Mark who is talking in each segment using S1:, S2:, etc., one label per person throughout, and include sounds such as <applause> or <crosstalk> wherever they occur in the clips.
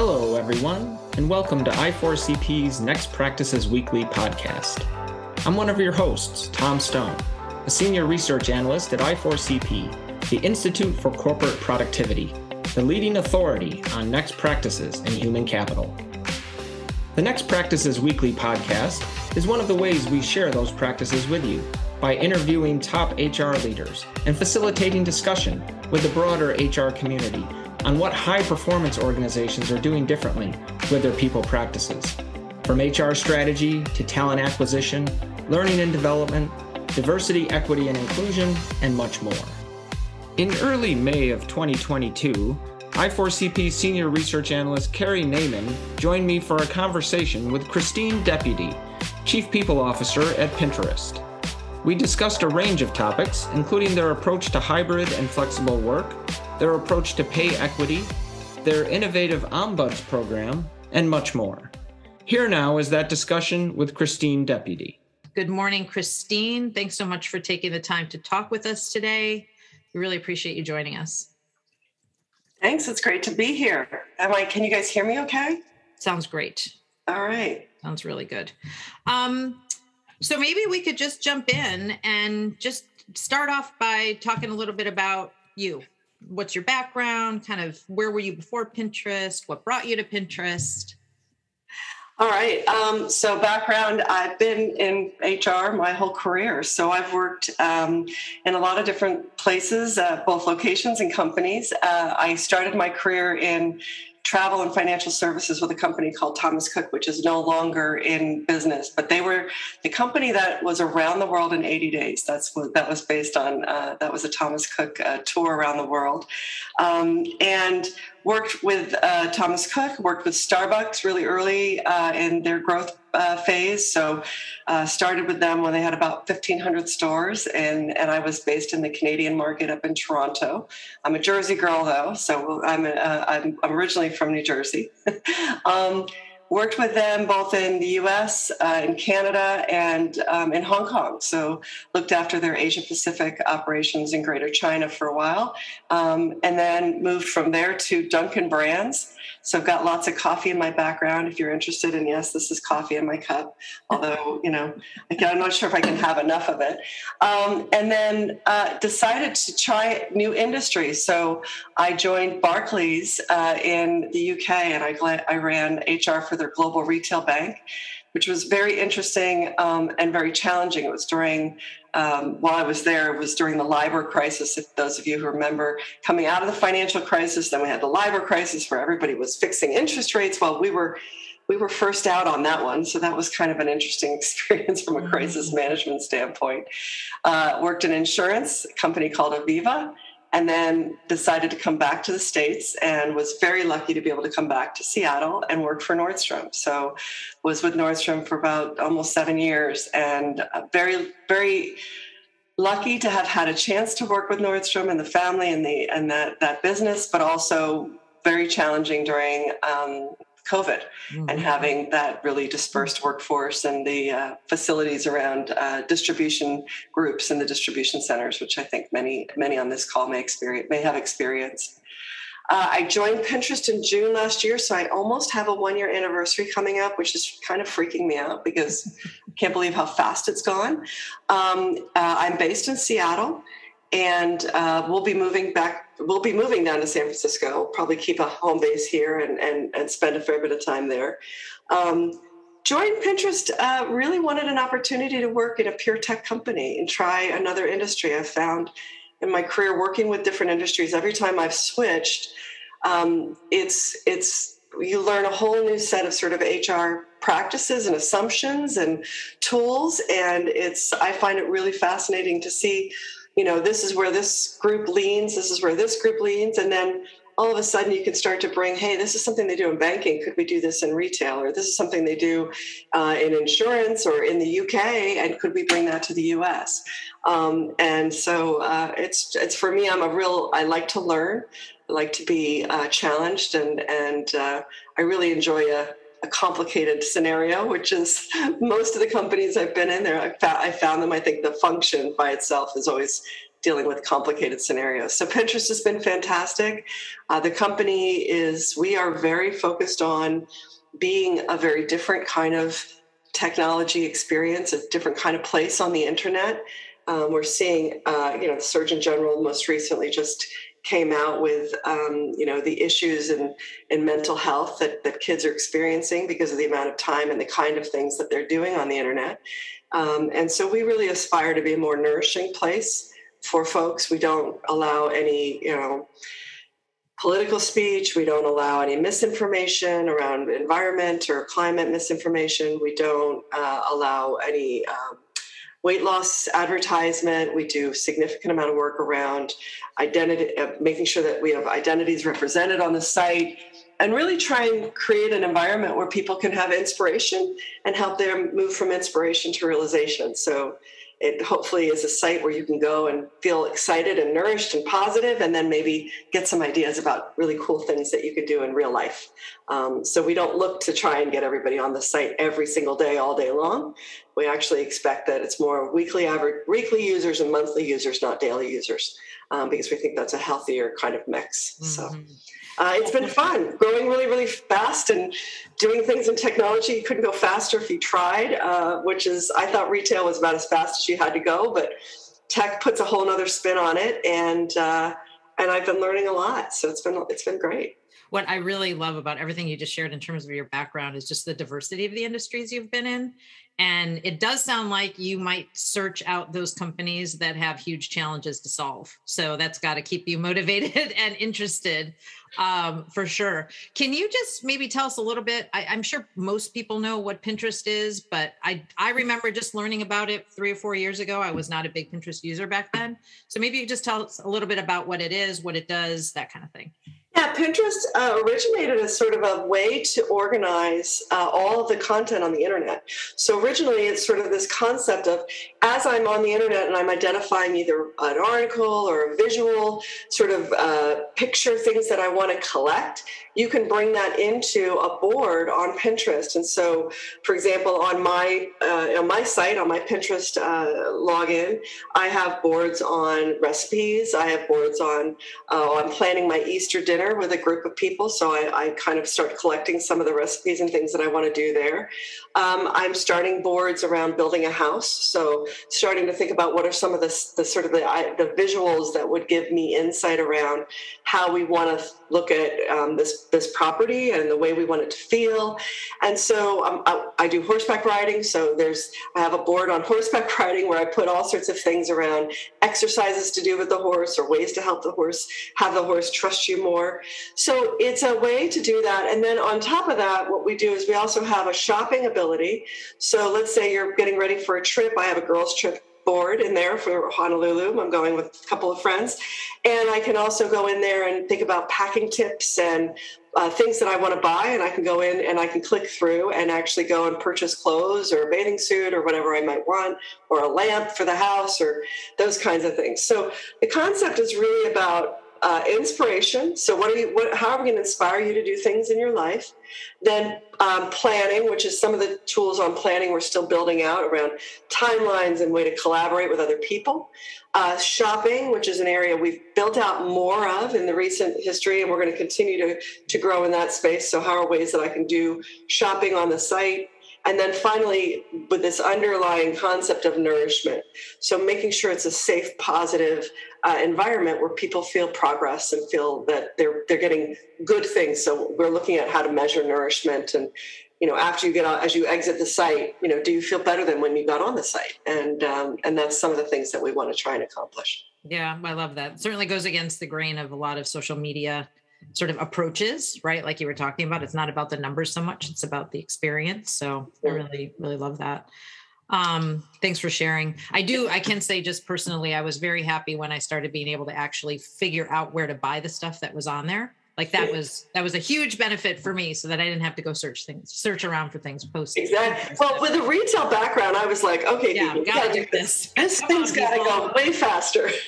S1: Hello, everyone, and welcome to I4CP's Next Practices Weekly podcast. I'm one of your hosts, Tom Stone, a senior research analyst at I4CP, the Institute for Corporate Productivity, the leading authority on next practices in human capital. The Next Practices Weekly podcast is one of the ways we share those practices with you by interviewing top HR leaders and facilitating discussion with the broader HR community on what high performance organizations are doing differently with their people practices. From HR strategy to talent acquisition, learning and development, diversity, equity, and inclusion, and much more. In early May of 2022, I4CP Senior Research Analyst Carrie Naiman joined me for a conversation with Christine Deputy, Chief People Officer at Pinterest. We discussed a range of topics, including their approach to hybrid and flexible work, their approach to pay equity, their innovative Ombuds program, and much more. Here now is that discussion with Christine Deputy.
S2: Good morning, Christine. Thanks so much for taking the time to talk with us today. We really appreciate you joining us.
S3: Thanks. It's great to be here. Am I? Can you guys hear me? Okay.
S2: Sounds great.
S3: All right.
S2: Sounds really good. Um, so maybe we could just jump in and just start off by talking a little bit about you. What's your background? Kind of where were you before Pinterest? What brought you to Pinterest?
S3: All right. Um, so, background I've been in HR my whole career. So, I've worked um, in a lot of different places, uh, both locations and companies. Uh, I started my career in travel and financial services with a company called Thomas Cook, which is no longer in business. But they were the company that was around the world in 80 days. That's what that was based on. Uh, that was a Thomas Cook uh, tour around the world, um, and worked with uh, Thomas Cook. Worked with Starbucks really early uh, in their growth uh, phase. So uh, started with them when they had about 1,500 stores, and and I was based in the Canadian market up in Toronto. I'm a Jersey girl though, so I'm a, uh, I'm, I'm originally from New Jersey. <laughs> um, worked with them both in the US, uh, in Canada, and um, in Hong Kong. So looked after their Asia Pacific operations in Greater China for a while, um, and then moved from there to Dunkin' Brands. So I've got lots of coffee in my background. If you're interested, and yes, this is coffee in my cup. <laughs> Although you know, I'm not sure if I can have enough of it. Um, and then uh, decided to try new industries. So I joined Barclays uh, in the UK, and I, I ran HR for their global retail bank, which was very interesting um, and very challenging. It was during, um, while I was there, it was during the LIBOR crisis. If those of you who remember coming out of the financial crisis, then we had the LIBOR crisis where everybody was fixing interest rates while we were we were first out on that one, so that was kind of an interesting <laughs> experience from a crisis mm-hmm. management standpoint. Uh, worked in insurance, a company called Aviva, and then decided to come back to the states and was very lucky to be able to come back to seattle and work for nordstrom. So was with nordstrom for about almost seven years and very very lucky to have had a chance to work with nordstrom and the family and the and that that business but also very challenging during um, COVID mm-hmm. and having that really dispersed workforce and the uh, facilities around uh, distribution groups and the distribution centers, which I think many many on this call may experience may have experienced. Uh, I joined Pinterest in June last year, so I almost have a one year anniversary coming up, which is kind of freaking me out because I can't believe how fast it's gone. Um, uh, I'm based in Seattle and uh, we'll be moving back we'll be moving down to san francisco. Probably keep a home base here and, and, and spend a fair bit of time there. Um, joined pinterest uh, really wanted an opportunity to work in a pure tech company and try another industry. I've found in my career working with different industries every time i've switched um, it's it's you learn a whole new set of sort of hr practices and assumptions and tools and it's i find it really fascinating to see you know, this is where this group leans, this is where this group leans, and then all of a sudden you can start to bring, hey, this is something they do in banking. Could we do this in retail? Or this is something they do uh, in insurance or in the UK, and could we bring that to the US? Um, and so uh, it's it's for me. I'm a real. I like to learn. I like to be uh, challenged, and and uh, I really enjoy a a complicated scenario, which is most of the companies I've been in there. I found, I found them. I think the function by itself is always dealing with complicated scenarios. So Pinterest has been fantastic. Uh, the company is, we are very focused on being a very different kind of technology experience, a different kind of place on the internet. Um, we're seeing, uh, you know, the Surgeon General most recently just came out with, um, you know, the issues in, in mental health that, that kids are experiencing because of the amount of time and the kind of things that they're doing on the internet. Um, and so we really aspire to be a more nourishing place for folks. We don't allow any, you know, political speech. We don't allow any misinformation around environment or climate misinformation. We don't uh, allow any um, weight loss advertisement. We do significant amount of work around identity, uh, making sure that we have identities represented on the site, and really try and create an environment where people can have inspiration and help them move from inspiration to realization. So it hopefully is a site where you can go and feel excited and nourished and positive and then maybe get some ideas about really cool things that you could do in real life. Um, so we don't look to try and get everybody on the site every single day all day long. We actually expect that it's more weekly average weekly users and monthly users not daily users um, because we think that's a healthier kind of mix mm-hmm. so uh, it's been fun growing really, really fast and doing things in technology. You couldn't go faster if you tried, uh, which is, I thought retail was about as fast as you had to go, but tech puts a whole other spin on it. And, uh, and I've been learning a lot. So it's been, it's been great
S2: what I really love about everything you just shared in terms of your background is just the diversity of the industries you've been in and it does sound like you might search out those companies that have huge challenges to solve. So that's got to keep you motivated <laughs> and interested um, for sure. Can you just maybe tell us a little bit? I, am sure most people know what Pinterest is, but I, I remember just learning about it three or four years ago. I was not a big Pinterest user back then. So maybe you just tell us a little bit about what it is, what it does, that kind of thing.
S3: Yeah, Pinterest uh, originated as sort of a way to organize uh, all of the content on the internet. So originally, it's sort of this concept of as I'm on the internet and I'm identifying either an article or a visual sort of uh, picture things that I want to collect, you can bring that into a board on Pinterest. And so, for example, on my uh, on my site, on my Pinterest uh, login, I have boards on recipes. I have boards on uh, I'm planning my Easter dinner dinner with a group of people. So I, I, kind of start collecting some of the recipes and things that I want to do there. Um, I'm starting boards around building a house. So starting to think about what are some of the, the sort of the, the visuals that would give me insight around how we want to look at um, this this property and the way we want it to feel. And so um, I, I, do horseback riding. So there's I have a board on <laughs> horseback riding where I put all sorts of things around exercises to do with the horse or ways to help the horse have the horse trust you more. So it's a way to do that. And then on top of that, what we do is we also have a shopping ability. So let's say you're getting ready for a trip. I have a girls' trip board in there for Honolulu. I'm going with a couple of friends. And I can also go in there and think about packing tips and uh, things that I want to buy. And I can go in and I can click through and actually go and purchase clothes or a bathing suit or whatever I might want, or a lamp for the house or those kinds of things. So the concept is really about uh, inspiration. So, what are you? What, how are we going to inspire you to do things in your life? Then um, planning, which is some of the tools on planning we're still building out around timelines and way to collaborate with other people. Uh, shopping, which is an area we've built out more of in the recent history, and we're going to continue to to grow in that space. So, how are ways that I can do shopping on the site? And then finally, with this underlying concept of nourishment. So making sure it's a safe, positive uh, environment where people feel progress and feel that they're they're getting good things. So we're looking at how to measure nourishment and you know after you get out as you exit the site you know do you feel better than when you got on the site and um, and that's some of the things that we want to try and accomplish
S2: yeah i love that certainly goes against the grain of a lot of social media sort of approaches, right? Like you were talking about, it's not about the numbers so much, it's about the experience. So I really, really love that. Um, thanks for sharing. I do, I can say just personally, I was very happy when I started being able to actually figure out where to buy the stuff that was on there like that was that was a huge benefit for me so that i didn't have to go search things search around for things post
S3: exactly well with a retail background i was like okay
S2: yeah we gotta, gotta do this.
S3: this. Thing's gotta go way faster. <laughs>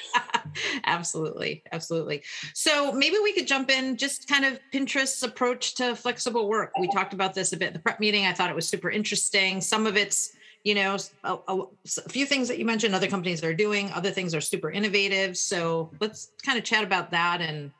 S3: <laughs>
S2: Absolutely absolutely. So maybe we could jump in just kind of pinterest's approach to flexible work. We talked about this a bit in the prep meeting. I thought it was super interesting. Some of it's you know a, a, a, few things that you mentioned other companies are doing other things are super innovative. So let's kind of chat about that and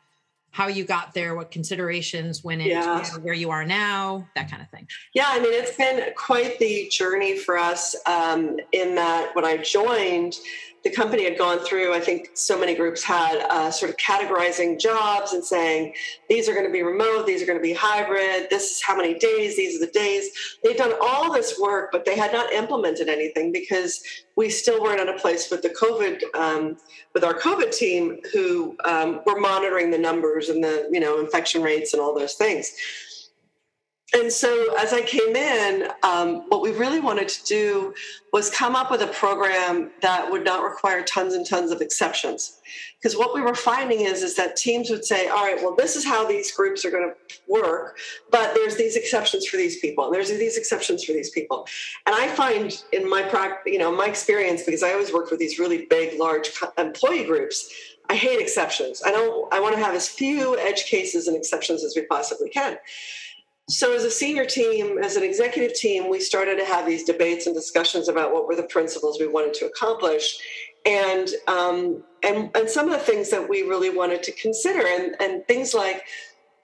S2: how you got there what considerations went into yeah. where you are now that kind of thing
S3: yeah i mean it's been quite the journey for us um, in that when i joined the company had gone through, I think so many groups had uh, sort of categorizing jobs and saying, these are going to be remote, these are going to be hybrid, this is how many days, these are the days. They'd done all this work, but they had not implemented anything because we still weren't at a place with the COVID, um, with our COVID team who um, were monitoring the numbers and the, you know, infection rates and all those things and so as I came in, um, what we really wanted to do was come up with a program that would not require tons and tons of exceptions. Because what we were finding is, is that teams would say, all right, well, this is how these groups are going to work, but there's these exceptions for these people, and there's these exceptions for these people. And I find in my practice, you know, my experience, because I always worked with these really big, large employee groups, I hate exceptions. I don't, I want to have as few edge cases and exceptions as we possibly can. So, as a senior team, as an executive team, we started to have these debates and discussions about what were the principles we wanted to accomplish, and um, and and some of the things that we really wanted to consider, and and things like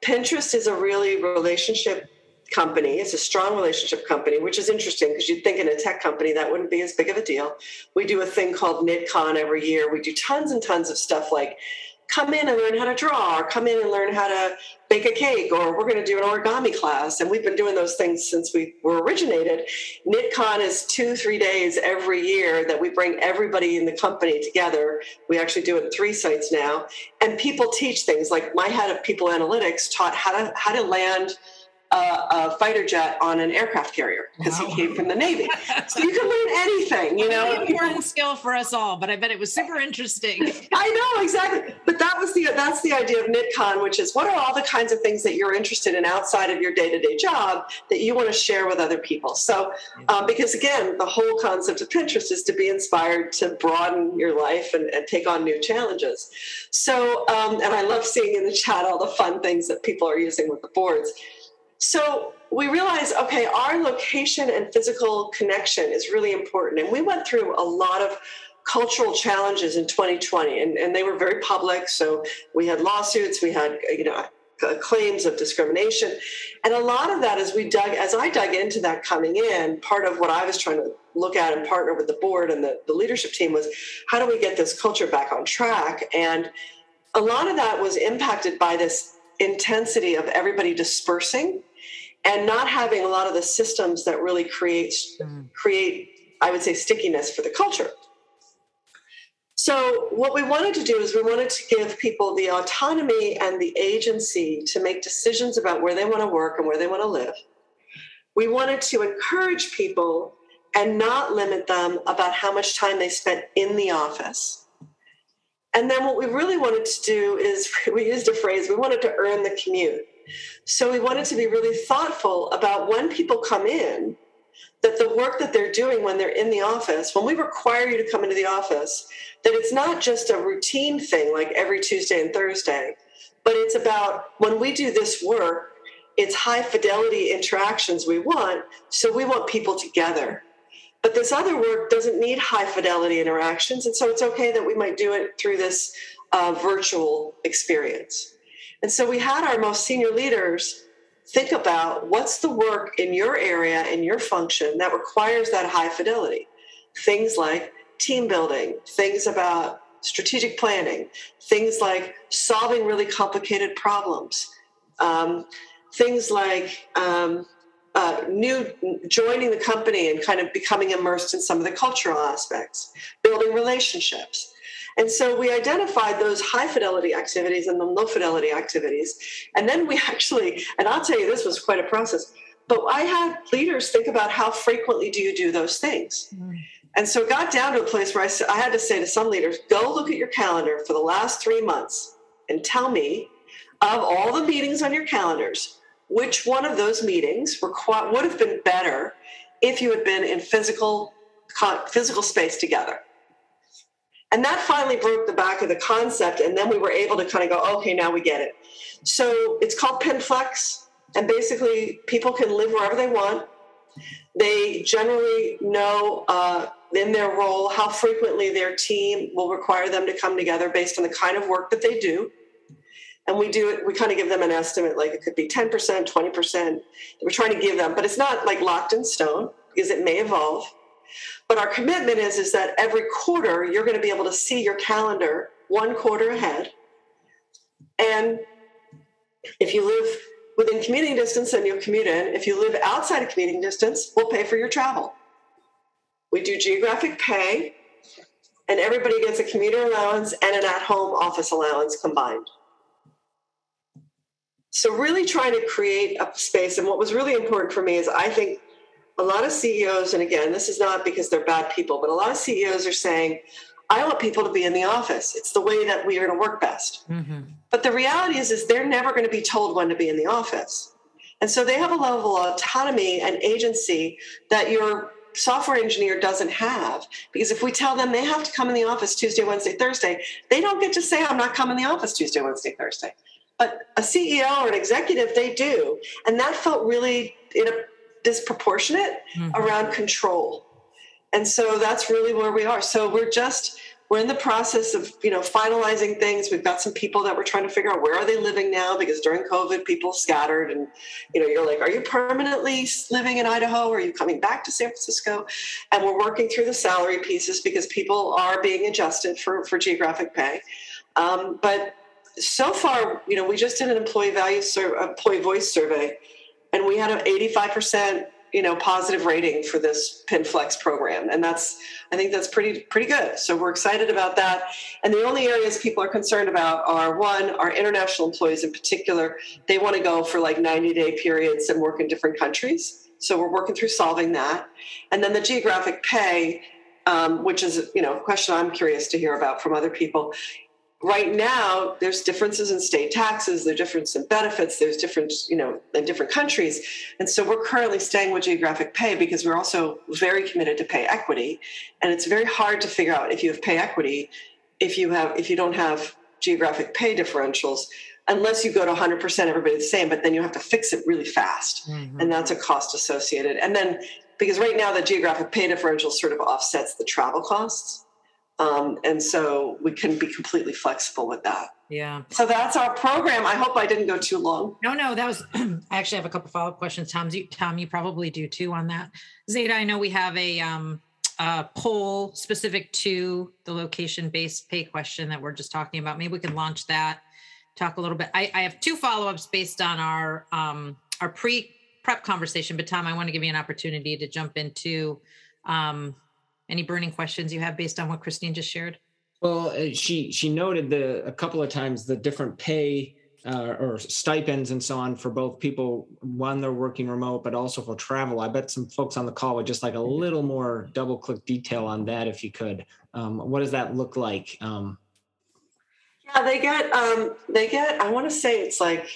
S3: Pinterest is a really relationship company. It's a strong relationship company, which is interesting because you'd think in a tech company that wouldn't be as big of a deal. We do a thing called KnitCon every year. We do tons and tons of stuff like come in and learn how to draw or come in and learn how to bake a cake or we're going to do an origami class. And we've been doing those things since we were originated. Knitcon is two three days every year that we bring everybody in the company together. We actually do it three sites now. And people teach things. Like my head of people analytics taught how to how to land a, a, fighter jet on an aircraft carrier because wow. he came from the Navy. <laughs> so you can learn anything, you know.
S2: An important skill for us all, but I bet it was super interesting. <laughs>
S3: I know exactly, but that was the that's the idea of KnitCon, which is what are all the kinds of things that you're interested in outside of your day to day job that you want to share with other people. So, um, because again, the whole concept of Pinterest is to be inspired to broaden your life and, and take on new challenges. So, um, and I love seeing in the chat all the fun things that people are using with the boards. So we realized, okay, our location and physical connection is really important. And we went through a lot of cultural challenges in 2020, and, and they were very public. So we had lawsuits, we had, you know, uh, claims of discrimination. And a lot of that, as we dug, as I dug into that coming in, part of what I was trying to look at and partner with the board and the, the leadership team was how do we get this culture back on track? And a lot of that was impacted by this intensity of everybody dispersing and not having a lot of the systems that really creates mm. create i would say stickiness for the culture. So what we wanted to do is we wanted to give people the autonomy and the agency to make decisions about where they want to work and where they want to live. We wanted to encourage people and not limit them about how much time they spent in the office and then what we really wanted to do is <laughs> we used a phrase we wanted to earn the commute. So we wanted to be really thoughtful about when people come in, that the work that they're doing when they're in the office, when we require you to come into the office, that it's not just a routine thing like every Tuesday and Thursday, but it's about when we do this work, it's high fidelity interactions we want. So we want people together. But this other work doesn't need high fidelity interactions. And so it's okay that we might do it through this uh, virtual experience. And so we had our most senior leaders think about what's the work in your area, in your function that requires that high fidelity. Things like team building, things about strategic planning, things like solving really complicated problems, um, things like um, uh, new joining the company and kind of becoming immersed in some of the cultural aspects, building relationships. And so we identified those high fidelity activities and the low fidelity activities. And then we <laughs> actually, and I'll tell you, this was quite a process, but I had leaders think about how frequently do you do those things? Mm. And so it got down to a place where I, I had to say to some leaders, go look at your calendar for the last three months and tell me of all the meetings on your calendars, which one of those meetings requ- would have been better if you had been in physical physical space together? And that finally broke the back of the concept and then we were able to kind of go okay now we get it. So it's called pinflex and basically people can live wherever they want. They generally know uh, in their role how frequently their team will require them to come together based on the kind of work that they do. And we do it, we kind of give them an estimate, like it could be 10%, 20%. We're trying to give them, but it's not like locked in stone because it may evolve. But our commitment is, is that every quarter you're going to be able to see your calendar one quarter ahead. And if you live within commuting distance, then you'll commute in. If you live outside of commuting distance, we'll pay for your travel. We do geographic pay, and everybody gets a commuter allowance and an at home office allowance combined. So, really trying to create a space. And what was really important for me is I think a lot of CEOs, and again, this is not because they're bad people, but a lot of CEOs are saying, I want people to be in the office. It's the way that we are going to work best. Mm-hmm. But the reality is, is they're never going to be told when to be in the office. And so they have a level of autonomy and agency that your software engineer doesn't have. Because if we tell them they have to come in the office Tuesday, Wednesday, Thursday, they don't get to say, I'm not coming in the office Tuesday, Wednesday, Thursday. But a CEO or an executive, they do. And that felt really in a disproportionate mm-hmm. around control. And so that's really where we are. So we're just we're in the process of you know finalizing things. We've got some people that we're trying to figure out where are they living now because during covid people scattered and you know you're like are you permanently living in idaho? Or are you coming back to san francisco? And we're working through the salary pieces because people are being adjusted for for geographic pay. Um, but so far you know we just did an employee value sur- employee voice survey and we had an 85% you know positive rating for this pinflex program and that's i think that's pretty pretty good. So we're excited about that. And the only areas people are concerned about are one our international employees in particular they want to go for like 90 day periods and work in different countries. So we're working through solving that. And then the geographic pay um, which is you know a question i'm curious to hear about from other people right now there's differences in state taxes there's difference in benefits there's different you know in different countries. And so we're currently staying with geographic pay because we're also very committed to pay equity. And it's very hard to figure out if you have pay equity if you have if you don't have geographic pay differentials unless you go to 100% everybody the same but then you have to fix it really fast. Mm-hmm. and that's a cost associated. And then because right now the geographic pay differential sort of offsets the travel costs um, and so we can be completely flexible with that.
S2: Yeah.
S3: So that's our program. I hope I didn't go too long.
S2: No, no, that was. <clears throat> I actually have a couple follow up questions. Tom, you, Tom, you probably do too on that. Zeta, I know we have a um, a poll specific to the location based pay question that we're just talking about. Maybe we can launch that. Talk a little bit. I, I have two follow ups based on our um, our pre prep conversation. But Tom, I want to give you an opportunity to jump into um, any burning questions you have based on what Christine just shared?
S1: Well, uh, she she noted the a couple of times the different pay uh, or stipends and so on for both people when they're working remote, but also for travel. I bet some folks on the call would just like a little more double click detail on that if you could. Um, what does that look like? Um,
S3: yeah, they get um, they get. I want to say it's like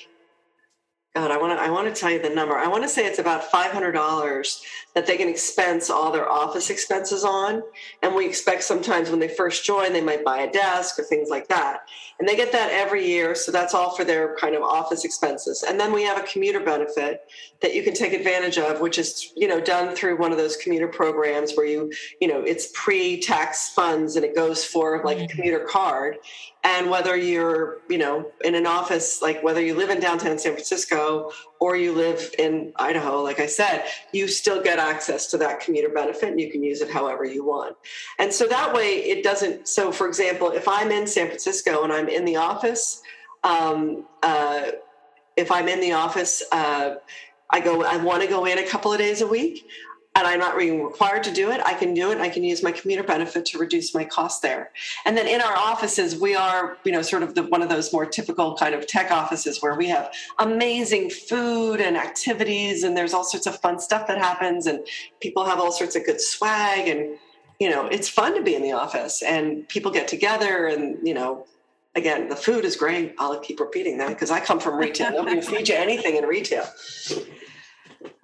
S3: God, I want to I want to tell you the number. I want to say it's about five hundred dollars that they can expense all their office expenses on, and we expect sometimes when they first join they might buy a desk or things like that, and they get that every year. So that's all for their kind of office expenses. And then we have a commuter benefit that you can take advantage of, which is you know done through one of those commuter programs where you you know it's pre-tax funds and it goes for like a commuter card, and whether you're you know in an office like whether you live in downtown san francisco or you live in idaho like i said you still get access to that commuter benefit and you can use it however you want. And so that way it doesn't so for example if i'm in san francisco and i'm in the office um, uh, if i'm in the office uh, I go, I want to go in a couple of days a week and I'm not being required to do it, I can do it. I can use my commuter benefit to reduce my cost there. And then in our offices, we are, you know, sort of the, one of those more typical kind of tech offices where we have amazing food and activities, and there's all sorts of fun stuff that happens, and people have all sorts of good swag, and you know, it's fun to be in the office, and people get together, and you know, again, the food is great. I'll keep repeating that because I come from retail. Nobody will feed you anything in retail.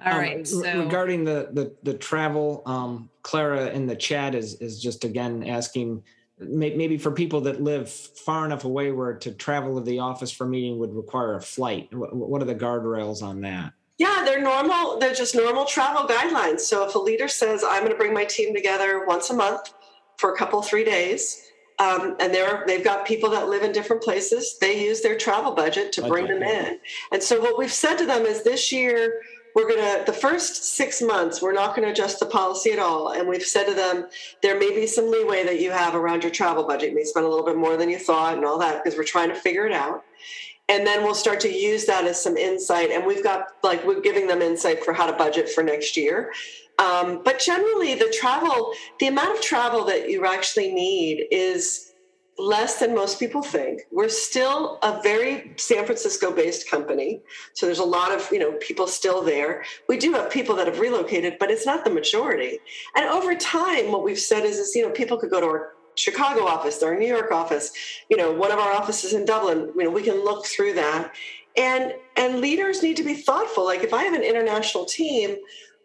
S2: All um, right. So
S1: regarding the the, the travel, um, Clara in the chat is is just again asking maybe for people that live far enough away where to travel to the office for meeting would require a flight. What are the guardrails on that?
S3: Yeah, they're normal. They're just normal travel guidelines. So if a leader says, I'm going to bring my team together once a month for a couple, three days, um, and they're they've got people that live in different places. They use their travel budget to bring them in. And so what we've said to them is this year we're going to the first six months we're not going to adjust the policy at all. And we've said to them there may be some leeway that you have around your travel budget. You may spend a little bit more than you thought and all that because we're trying to figure it out. And then we'll start to use that as some insight. And we've got like we're giving them insight for how to budget for next year. Um, but generally the travel the amount of travel that you actually need is less than most people think. We're still a very San Francisco based company. So there's a lot of, you know, people still there. We do have people that have relocated, but it's not the majority. And over time, what we've said is, is you know, people could go to our Chicago office, our New York office, you know, one of our offices in Dublin, you know, we can look through that. And and leaders need to be thoughtful. Like if I have an international team,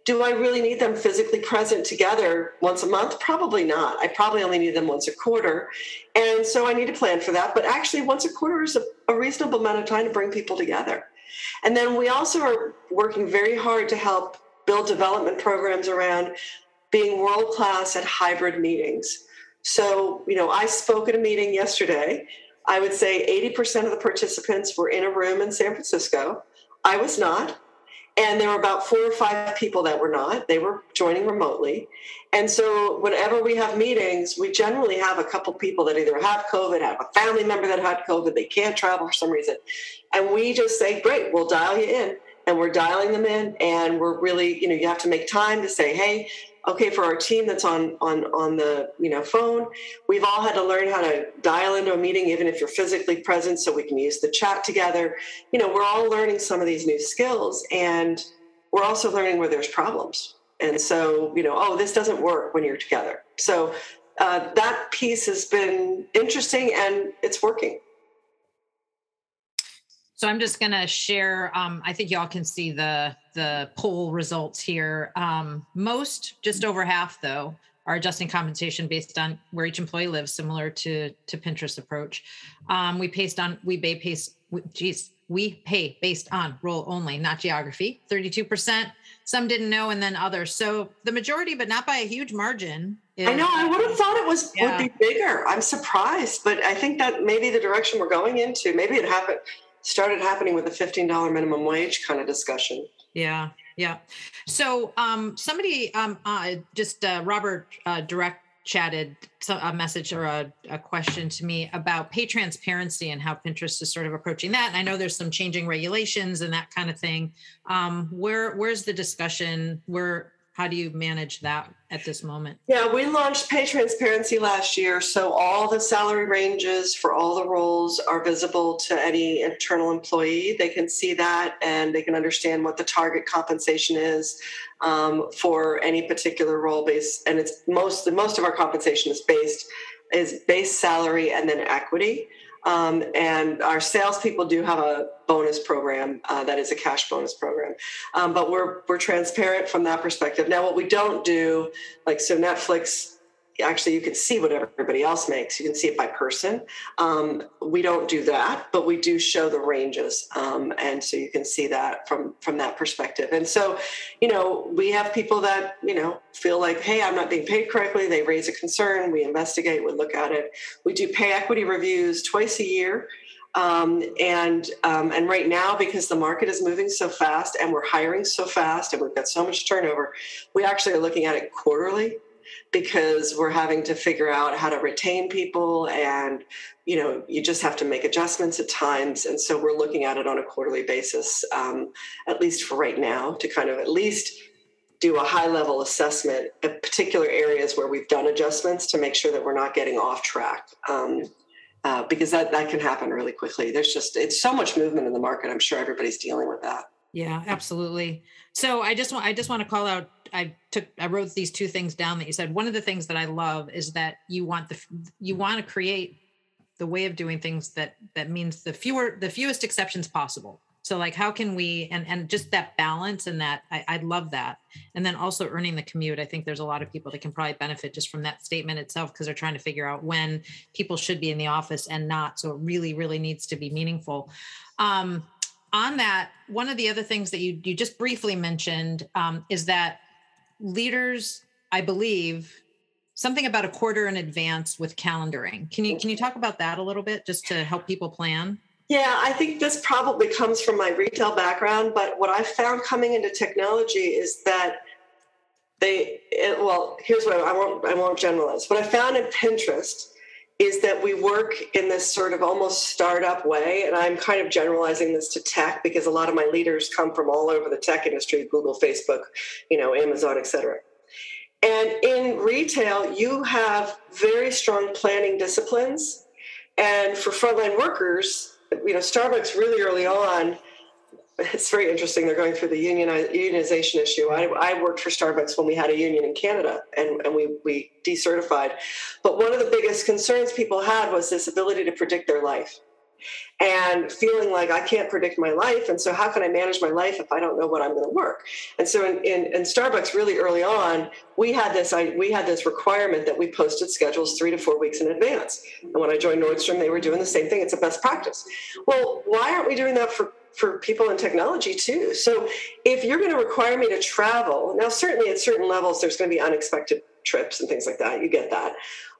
S3: do I really need them physically present together once a month? Probably not. I probably only need them once a quarter. And so I need to plan for that. But actually, once a quarter is a, a reasonable amount of time to bring people together. And then we also are working very hard to help build development programs around being world class at hybrid meetings. So, you know, I spoke at a meeting yesterday. I would say 80% of the participants were in a room in San Francisco. I was not and there were about four or five people that were not. They were joining remotely. And so whenever we have meetings we generally have a couple people that either have covid have a family member that had covid they can't travel for some reason. And we just say great we'll dial you in. And we're dialing them in and we're really you know you have to make time to say hey okay for our team that's on on on the you know phone we've all had to learn how to dial into a meeting even if you're physically present so we can use the chat together. You know we're all learning some of these new skills and we're also learning where there's problems. And so you know oh this doesn't work when you're together. So uh, that piece has been interesting and it's working.
S2: So I'm just going to share. Um, I think y'all can see the the poll results here. Um, most, just over half, though, are adjusting compensation based on where each employee lives, similar to to Pinterest approach. Um, we based on we pay based. Geez, we pay based on role only, not geography. Thirty-two percent. Some didn't know, and then others. So the majority, but not by a huge margin.
S3: Is, I know. I would have thought it was yeah. would be bigger. I'm surprised, but I think that maybe the direction we're going into. Maybe it happened started happening with the $15 minimum wage kind of discussion.
S2: Yeah. Yeah. So um, somebody um, uh, just uh, Robert uh, direct chatted a message or a, a, question to me about pay transparency and how Pinterest is sort of approaching that. And I know there's some changing regulations and that kind of thing. Um, where where's the discussion? Where how do you manage that at this moment?
S3: Yeah, we launched Pay Transparency last year. So all the salary ranges for all the roles are visible to any internal employee. They can see that and they can understand what the target compensation is um, for any particular role base. And it's most most of our compensation is based is base salary and then equity. Um, and our salespeople do have a bonus program uh, that is a cash bonus program, um, but we're we're transparent from that perspective. Now, what we don't do, like so, Netflix actually you can see what everybody else makes. You can see it by person. Um, we don't do that but we do show the ranges um, and so you can see that from from that perspective. And so you know we have people that you know feel like hey i'm not being paid correctly. They raise a concern. We investigate. We look at it. We do pay equity reviews twice a year. Um, and um, and right now because the market is moving so fast and we're hiring so fast and we've got so much turnover we actually are looking at it quarterly because we're having to figure out how to retain people and you know you just have to make adjustments at times. And so we're looking at it on a quarterly basis um, at least for right now to kind of at least do a high level assessment of particular areas where we've done adjustments to make sure that we're not getting off track. Um, uh, because that, that can happen really quickly. There's just it's so much movement in the market. I'm sure everybody's dealing with that.
S2: Yeah absolutely so i just want i just want to call out I took I wrote these two things down that you said. One of the things that I love is that you want the you want to create the way of doing things that that means the fewer the fewest exceptions possible. So like how can we and and just that balance and that I, I love that. And then also earning the commute. I think there's a lot of people that can probably benefit just from that statement itself because they're trying to figure out when people should be in the office and not. So it really, really needs to be meaningful. Um, on that, one of the other things that you you just briefly mentioned um, is that leaders, I believe, something about a quarter in advance with calendaring. Can you can you talk about that a little bit, just to help people plan?
S3: Yeah, I think this probably comes from my retail background, but what I found coming into technology is that they it, well, here's what I, won't I won't generalize. What I found in Pinterest is that we work in this sort of almost startup way. And I'm kind of generalizing this to tech because a lot of my leaders come from all over the tech industry, Google, Facebook, you know, Amazon, et cetera. And in retail, you have very strong planning disciplines. And for frontline workers, you know, Starbucks really early on it's very interesting. They're going through the unionization issue. I, I, worked for Starbucks when we had a union in Canada and, and we, we decertified. But one of the biggest concerns people had was this ability to predict their life and feeling like I can't predict my life. And so, how can I manage my life if I don't know what I'm going to work? And so, in, in, in, Starbucks, really early on, we had this I, we had this requirement that we posted schedules three to four weeks in advance. And when I joined Nordstrom, they were doing the same thing. It's a best practice. Well, why aren't we doing that for for people in technology too. So if you're going to require me to travel, now certainly at certain levels there's going to be unexpected trips and things like that. You get that.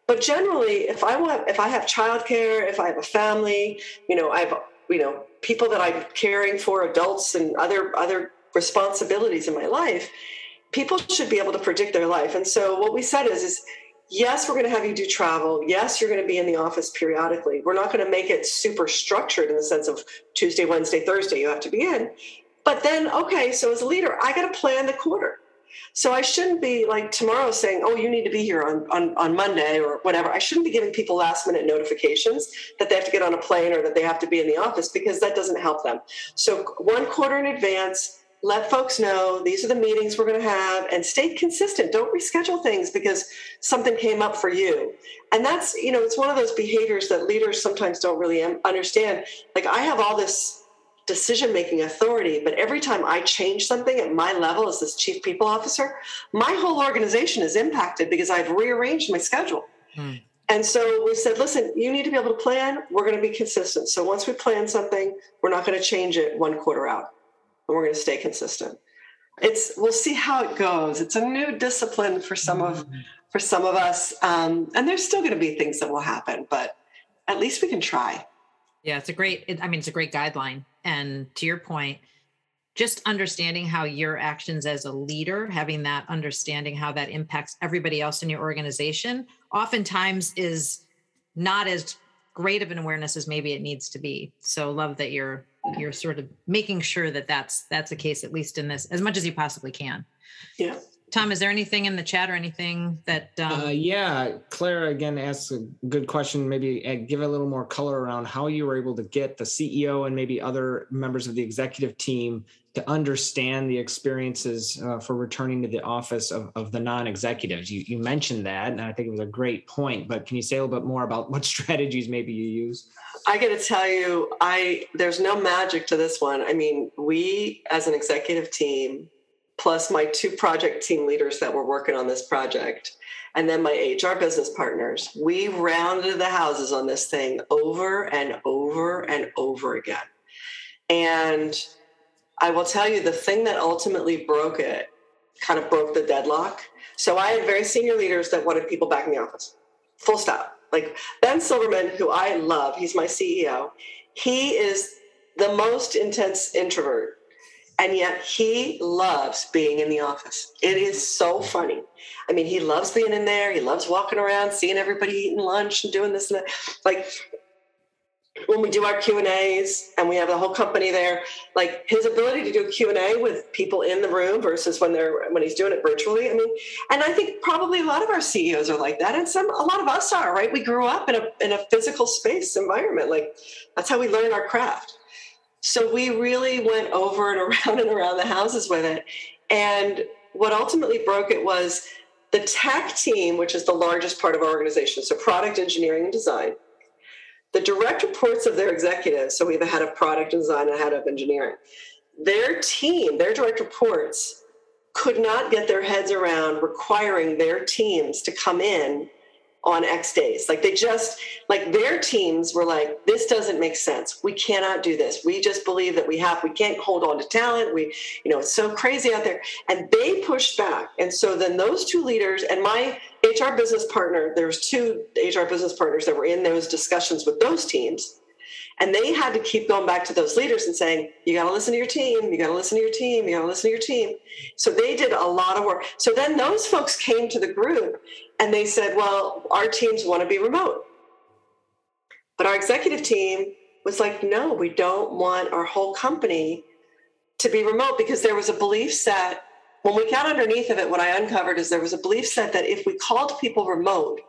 S3: But generally, if I want, if I have childcare, if I have a family, you know, I have, you know, people that I'm caring for, adults and other other responsibilities in my life, people should be able to predict their life. And so what we said is, is yes, we're going to have you do travel. Yes, you're going to be in the office periodically. We're not going to make it super structured in the sense of Tuesday, Wednesday, Thursday, you have to be in. But then, okay, so as a leader, I got to plan the quarter. So I shouldn't be like tomorrow saying, oh, you need to be here on, on, on Monday or whatever. I shouldn't be giving people last minute notifications that they have to get on a plane or that they have to be in the office because that doesn't help them. So one quarter in advance, let folks know these are the meetings we're going to have and stay consistent. Don't reschedule things because something came up for you. And that's you know it's one of those behaviors that leaders sometimes don't really understand. Like i have all this decision making authority but every time i change something at my level as this chief people officer my whole organization is impacted because i've rearranged my schedule. Hmm. and so we said listen you need to be able to plan. We're going to be consistent. So once we plan something we're not going to change it one quarter out and we're going to stay consistent. It's we'll see how it goes. It's a new discipline for some of mm-hmm. for some of us, um, and there's still going to be things that will happen, but at least we can try.
S2: Yeah, it's a great. It, I mean, it's a great guideline. And to your point, just understanding how your actions as a leader, having that understanding how that impacts everybody else in your organization, oftentimes is not as great of an awareness as maybe it needs to be. So love that you're you're sort of making sure that that's that's the case at least in this as much as you possibly can.
S3: Yeah.
S2: Tom is there anything in the chat or anything that
S1: um... uh, yeah claire again asks a good question maybe uh, give a little more color around how you were able to get the ceo and maybe other members of the executive team to understand the experiences uh, for returning to the office of, of the non-executives you, you mentioned that and i think it was a great point but can you say a little bit more about what <laughs> strategies maybe you use
S3: I got to tell you, I there's no magic to this one. I mean, we as an executive team, plus my two project team leaders that were working on this project, and then my HR business partners, we rounded the houses on this thing over and over and over again. And I will tell you, the thing that ultimately broke it, kind of broke the deadlock. So I had very senior leaders that wanted people back in the office. Full stop like Ben Silbermann, who I love, he's my CEO. He is the most intense introvert, and yet he loves being in the office. It is so funny. I mean, he loves being in there. He loves walking around, seeing everybody eating lunch and doing this and that. Like when we do our q and a's and we have the whole company there like his ability to do a q&a with people in the room versus when they're when he's doing it virtually i mean and i think probably a lot of our ceos are like that and some a lot of us are right? We grew up in a, in a physical space environment like that's how we learn our craft. So we really went over and <laughs> around and around the houses with it and what ultimately broke it was the tech team which is the largest part of our organization so product engineering and design the direct reports of their executives, so we have a head of product design and a head of engineering, their team, their direct reports, could not get their heads around requiring their teams to come in on X days. Like they just, like their teams were like, this doesn't make sense. We cannot do this. We just believe that we have, we can't hold on to talent. We, you know, it's so crazy out there. And they pushed back. And so then those two leaders and my HR business partner, there's two HR business partners that were in those discussions with those teams. And they had to keep going back to those leaders and saying, you got to listen to your team, you got to listen to your team, you got to listen to your team. So they did a lot of work. So then those folks came to the group and they said, well, our teams want to be remote. But our executive team was like, no, we don't want our whole company to be remote because there was a belief set. When we got underneath of it, what I uncovered is there was a belief set that if we called people remote,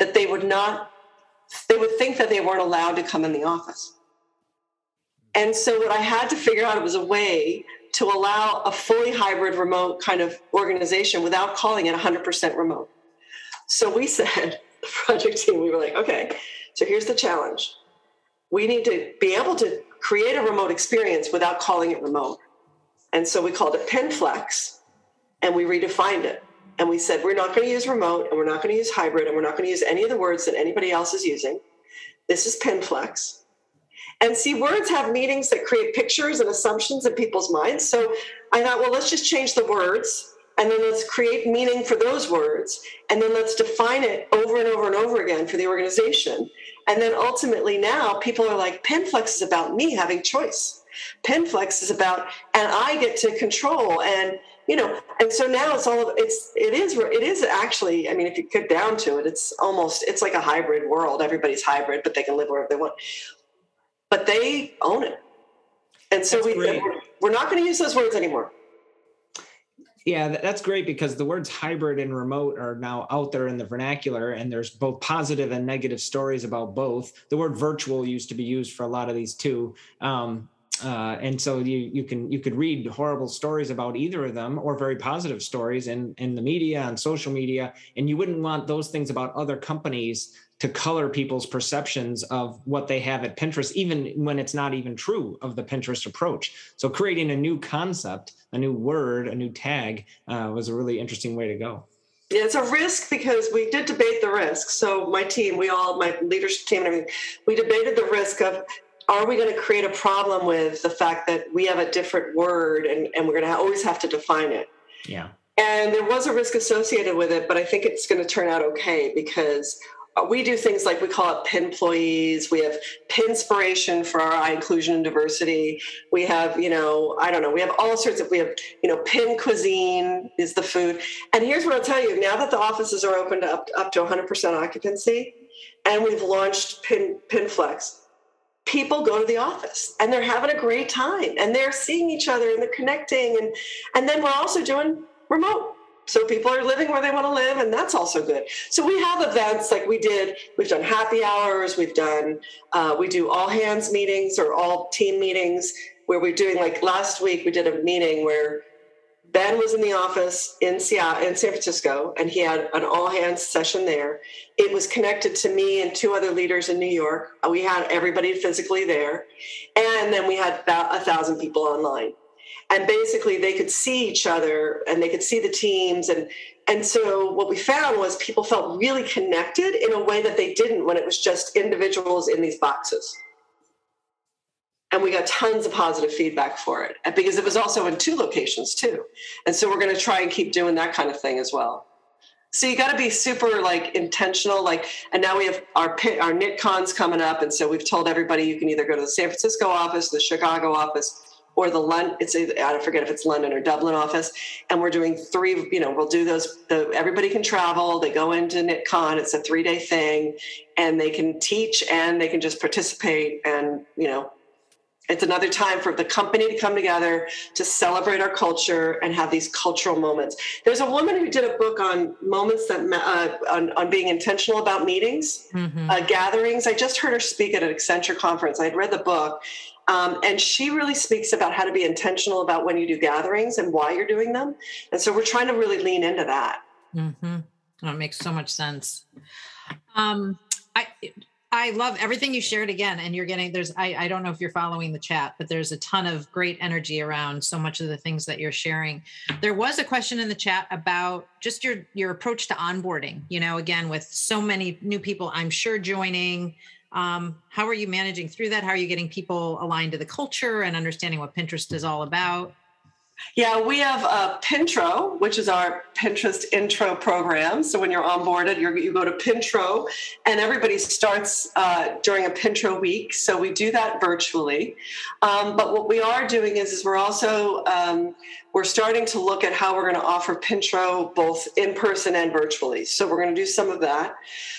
S3: that they would not, they would think that they weren't allowed to come in the office. And so what I had to figure out was a way to allow a fully hybrid remote kind of organization without calling it 100% remote. So we <laughs> said, the project team, we were like, okay, so here's the challenge. We need to be able to create a remote experience without calling it remote. And so we called it PinFlex and we redefined it. And we said, we're not going to use remote and we're not going to use hybrid and we're not going to use any of the words that anybody else is using. This is PinFlex. And see, words have meanings that create pictures and assumptions in people's minds. So I thought, well, let's just change the words and then let's create meaning for those words and then let's define it over and over and over again for the organization and then ultimately now people are like pinflex is about me having choice pinflex is about and i get to control and you know and so now it's all it's it is it is actually i mean if you get down to it it's almost it's like a hybrid world everybody's hybrid but they can live wherever they want but they own it and so That's we great. we're not going to use those words anymore
S1: yeah, that's great because the words hybrid and remote are now out there in the vernacular, and there's both positive and negative stories about both. The word virtual used to be used for a lot of these too. Um, uh, and so you you can you could read horrible stories about either of them or very positive stories in in the media and social media and you wouldn't want those things about other companies to color people's perceptions of what they have at Pinterest, even when it's not even true of the Pinterest approach. So, creating a new concept, a new word, a new tag uh, was a really interesting way to go.
S3: Yeah, it's a risk because we did debate the risk. So, my team, we all, my leadership team and everything, we debated the risk of are we going to create a problem with the fact that we have a different word and, and we're going to always have to define it?
S1: Yeah.
S3: And there was a risk associated with it, but I think it's going to turn out okay because uh, we do things like we call it pin employees we have pinspiration for our inclusion and diversity we have you know i don't know we have all sorts of we have you know pin cuisine is the food and here's what i'll tell you now that the offices are open to up, up to 100% occupancy and we've launched pin pinflex people go to the office and they're having a great time and they're seeing each other and they're connecting. And and then we're also doing remote. So people are living where they want to live and that's also good. So we have events like we did. We've done happy hours. We've done uh, we do all hands meetings or all team meetings where we're doing like last week we did a meeting where ben was in the office in seattle in san francisco and he had an all hands session there. It was connected to me and two other leaders in new york. We had everybody physically there and then we had about a thousand people online. And basically they could see each other and they could see the teams and and so what we found was people felt really connected in a way that they didn't when it was just individuals in these boxes and we got tons of positive feedback for it because it was also in two locations too and so we're going to try and keep doing that kind of thing as well so you got to be super like intentional like and now we have our our KnitCons coming up and so we've told everybody you can either go to the san francisco office the chicago office or the London, it's I forget if it's London or Dublin office. And we're doing three, you know, we'll do those, the, everybody can travel. They go into KnitCon. It's a three day thing and they can teach and they can just participate. And, you know, it's another time for the company to come together to celebrate our culture and have these cultural moments. There's a woman who did a book on moments that uh, on, on, being intentional about meetings, mm-hmm. uh, gatherings. I just heard her speak at an Accenture conference. I had read the book, um, and she really speaks about how to be intentional about when you do gatherings and why you're doing them. And so we're trying to really lean into that.
S2: Mm-hmm. That makes so much sense. Um, I I love everything you shared again. And you're getting there's I, I don't know if you're following the chat, but there's a ton of great energy around so much of the things that you're sharing. There was a question in the chat about just your your approach to onboarding, you know, again, with so many new people, I'm sure joining. Um, how are you managing through that? How are you getting people aligned to the culture and understanding what Pinterest is all about?
S3: Yeah, we have a Pintro, which is our Pinterest intro program. So when you're onboarded, you're, you go to Pintro, and everybody starts uh, during a Pintro week. So we do that virtually. Um, but what we are doing is, is we're also um, we're starting to look at how we're going to offer Pintro both in person and virtually. So we're going to do some of that.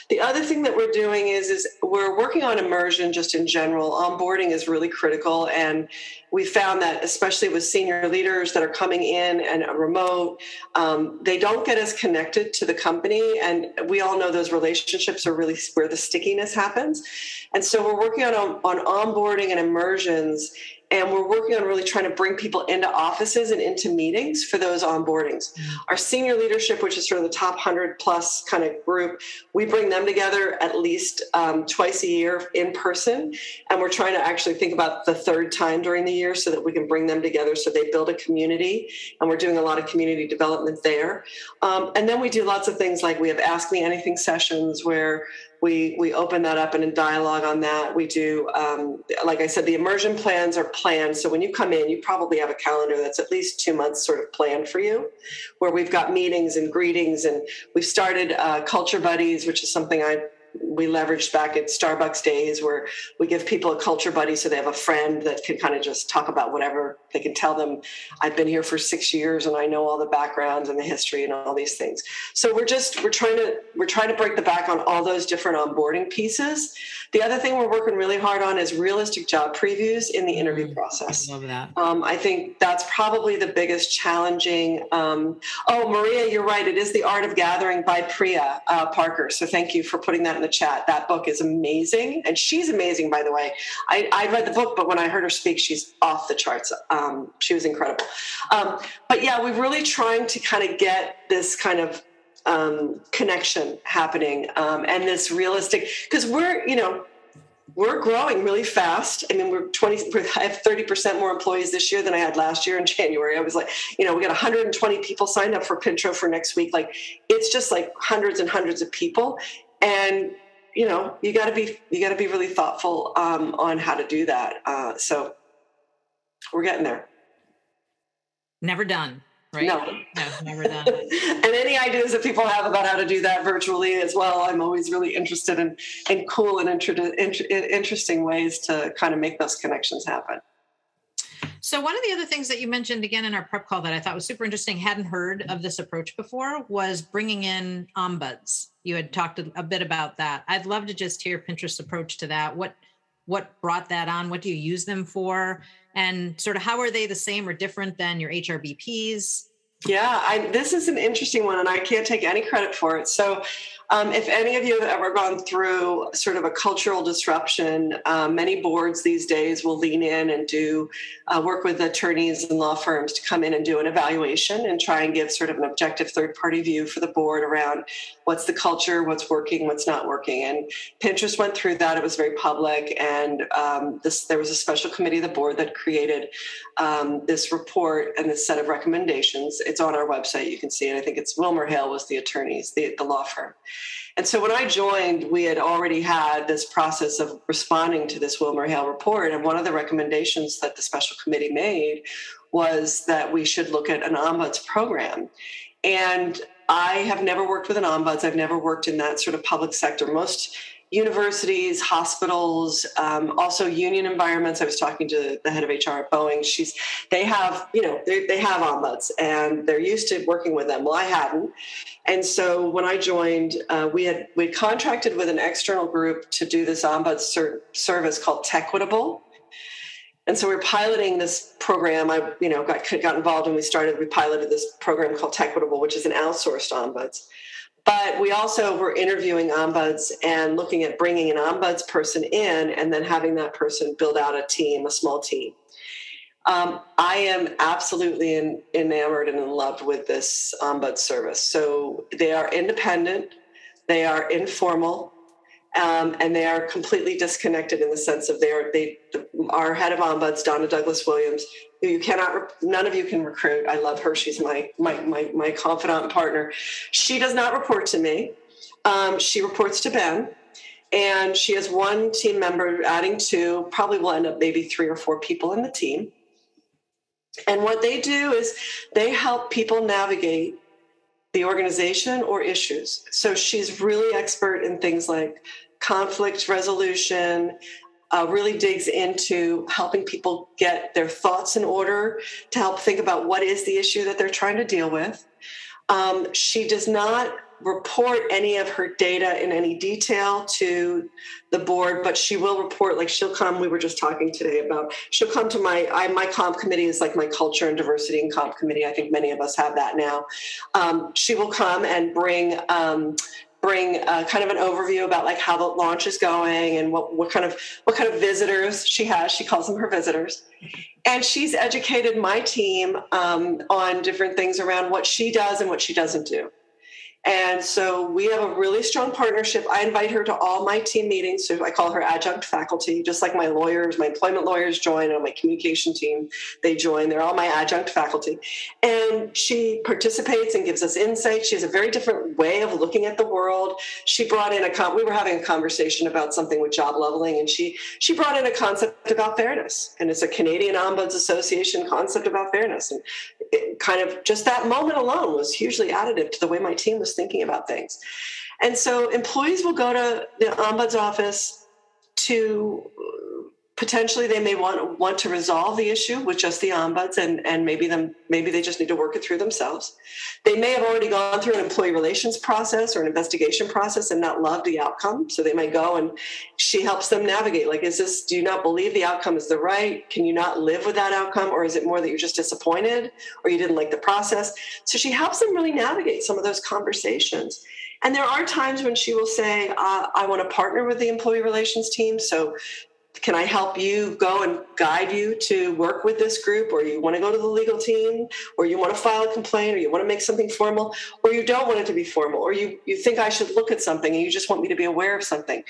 S3: The other thing that we're doing is, is we're working on immersion just in general. Onboarding is really critical, and we found that especially with senior leaders that are coming in and remote, um, they don't get as connected to the company. And we all know those relationships are really where the stickiness happens. And so we're working on, on onboarding and immersions and we're working on really trying to bring people into offices and into meetings for those onboardings. Mm. Our senior leadership, which is sort of the top 100 plus kind of group, we bring them together at least um, twice a year in person. And we're trying to actually think about the third time during the year so that we can bring them together so they build a community. And we're doing a lot of community development there. Um, and then we do lots of things like we have Ask Me Anything sessions where we we open that up and in dialogue on that we do um, like i said the immersion plans are planned. So when you come in you probably have a calendar that's at least two months sort of planned for you where we've got meetings and greetings and we've started uh, culture buddies which is something i we leveraged back at Starbucks days where we give people a culture buddy so they have a friend that can kind of just talk about whatever they can tell them I've been here for 6 years and I know all the backgrounds and the history and all these things. So we're just we're trying to we're trying to break the back on all those different onboarding pieces. The other thing we're working really hard on is realistic job previews in the interview mm, process.
S2: I love that.
S3: Um, I think that's probably the biggest challenging. Um, oh, Maria, you're right. It is the Art of Gathering by Priya uh, Parker. So thank you for putting that in the chat. That book is amazing, and she's amazing, by the way. I, I read the book, but when I heard her speak, she's off the charts. Um, she was incredible. Um, but yeah, we're really trying to kind of get this kind of um, connection happening um, and this realistic because we're you know we're growing really fast. I mean, we're 20, I have 30% more employees this year than I had last year in <laughs> January. I was like, you know, we got 120 people signed up for Pintro for next week. Like, it's just like hundreds and hundreds of people. And, you know, you gotta be, you gotta be really thoughtful um, on how to do that. Uh, so we're getting there.
S2: Never done right?
S3: No.
S2: No, never <laughs> done.
S3: and any ideas that people have about how to do that virtually as well, I'm always really interested in, in cool and inter- inter- interesting ways to kind of make those connections happen.
S2: So one of the other things that you mentioned again in our prep call that I thought was super interesting, hadn't heard of this approach before, was bringing in ombuds. You had talked a bit about that. I'd love to just hear Pinterest's approach to that. What what brought that on? What do you use them for? and sort of how are they the same or different than your HRBPs?
S3: Yeah, I, this is an interesting one, and I can't take any credit for it. So, um, if any of you have ever gone through sort of a cultural disruption, uh, many boards these days will lean in and do uh, work with attorneys and law firms to come in and do an evaluation and try and give sort of an objective third party view for the board around what's the culture, what's working, what's not working. And Pinterest went through that. It was very public, and um, this there was a special committee of the board that created um, this report and this set of recommendations. It's on our website. You can see it. I think it's Wilmer Hale was the attorneys, the, the law firm. And so when I joined, we had already had this process of responding to this Wilmer Hale report. And one of the recommendations that the special committee made was that we should look at an ombuds program. And I have never worked with an ombuds. I've never worked in that sort of public sector. Most universities, hospitals, um, also union environments. I was talking to the head of HR at Boeing. She's they have you know they, they have ombuds and they're used to working with them. Well, I hadn't, and so when I joined, uh, we had we contracted with an external group to do this ombuds ser- service called Tequitable. And so we are piloting this program. I, you know, got got involved and we started. We piloted this program called Tequitable, which is an outsourced ombuds. But we also were interviewing ombuds and looking at bringing an ombuds person in and then having that person build out a team, a small team. Um, I am absolutely in, enamored and in love with this ombuds service. So they are independent, they are informal, Um, and they are completely disconnected in the sense of they are they our head of ombuds donna douglas williams who you cannot none of you can recruit. I love her. She's my my my, my confidant partner. She does not report to me. Um, she reports to ben. And she has one team member adding two probably will end up maybe three or four people in the team. And what they do is they help people navigate the organization or issues. So she's really expert in things like conflict resolution, uh, really digs into helping people get their thoughts in order to help think about what is the issue that they're trying to deal with. Um, she does not report any of her data in any detail to the board, but she will report. Like she'll come. We were just talking today about she'll come to my I, my comp committee is like my culture and diversity and comp committee. I think many of us have that now. Um, she will come and bring. Um, bring uh, kind of an overview about like how the launch is going and what, what kind of what kind of visitors she has she calls them her visitors and she's educated my team um, on different things around what she does and what she doesn't do and so we have a really strong partnership. I invite her to all my team meetings. So I call her adjunct faculty, just like my lawyers, my employment lawyers join, and my communication team, they join. They're all my adjunct faculty. And she participates and gives us insight. She has a very different way of looking at the world. She brought in a, con- we were having a conversation about something with job leveling, and she, she brought in a concept about fairness. And it's a Canadian Ombuds Association concept about fairness. And it kind of just that moment alone was hugely additive to the way my team was thinking about things. And so employees will go to the ombuds office to potentially they may want want to resolve the issue with just the ombuds and and maybe them maybe they just need to work it through themselves. They may have already gone through an employee relations process or an investigation process and not loved the outcome so they might go and she helps them navigate like is this do you not believe the outcome is the right? Can you not live with that outcome or is it more that you're just disappointed or you didn't like the process? So she helps them really navigate some of those conversations. And there are times when she will say, uh, I want to partner with the employee relations team. So can I help you go and guide you to work with this group, or you want to go to the legal team, or you want to file a complaint, or you want to make something formal, or you don't want it to be formal, or you, you think I should look at something and you just want me to be aware of something.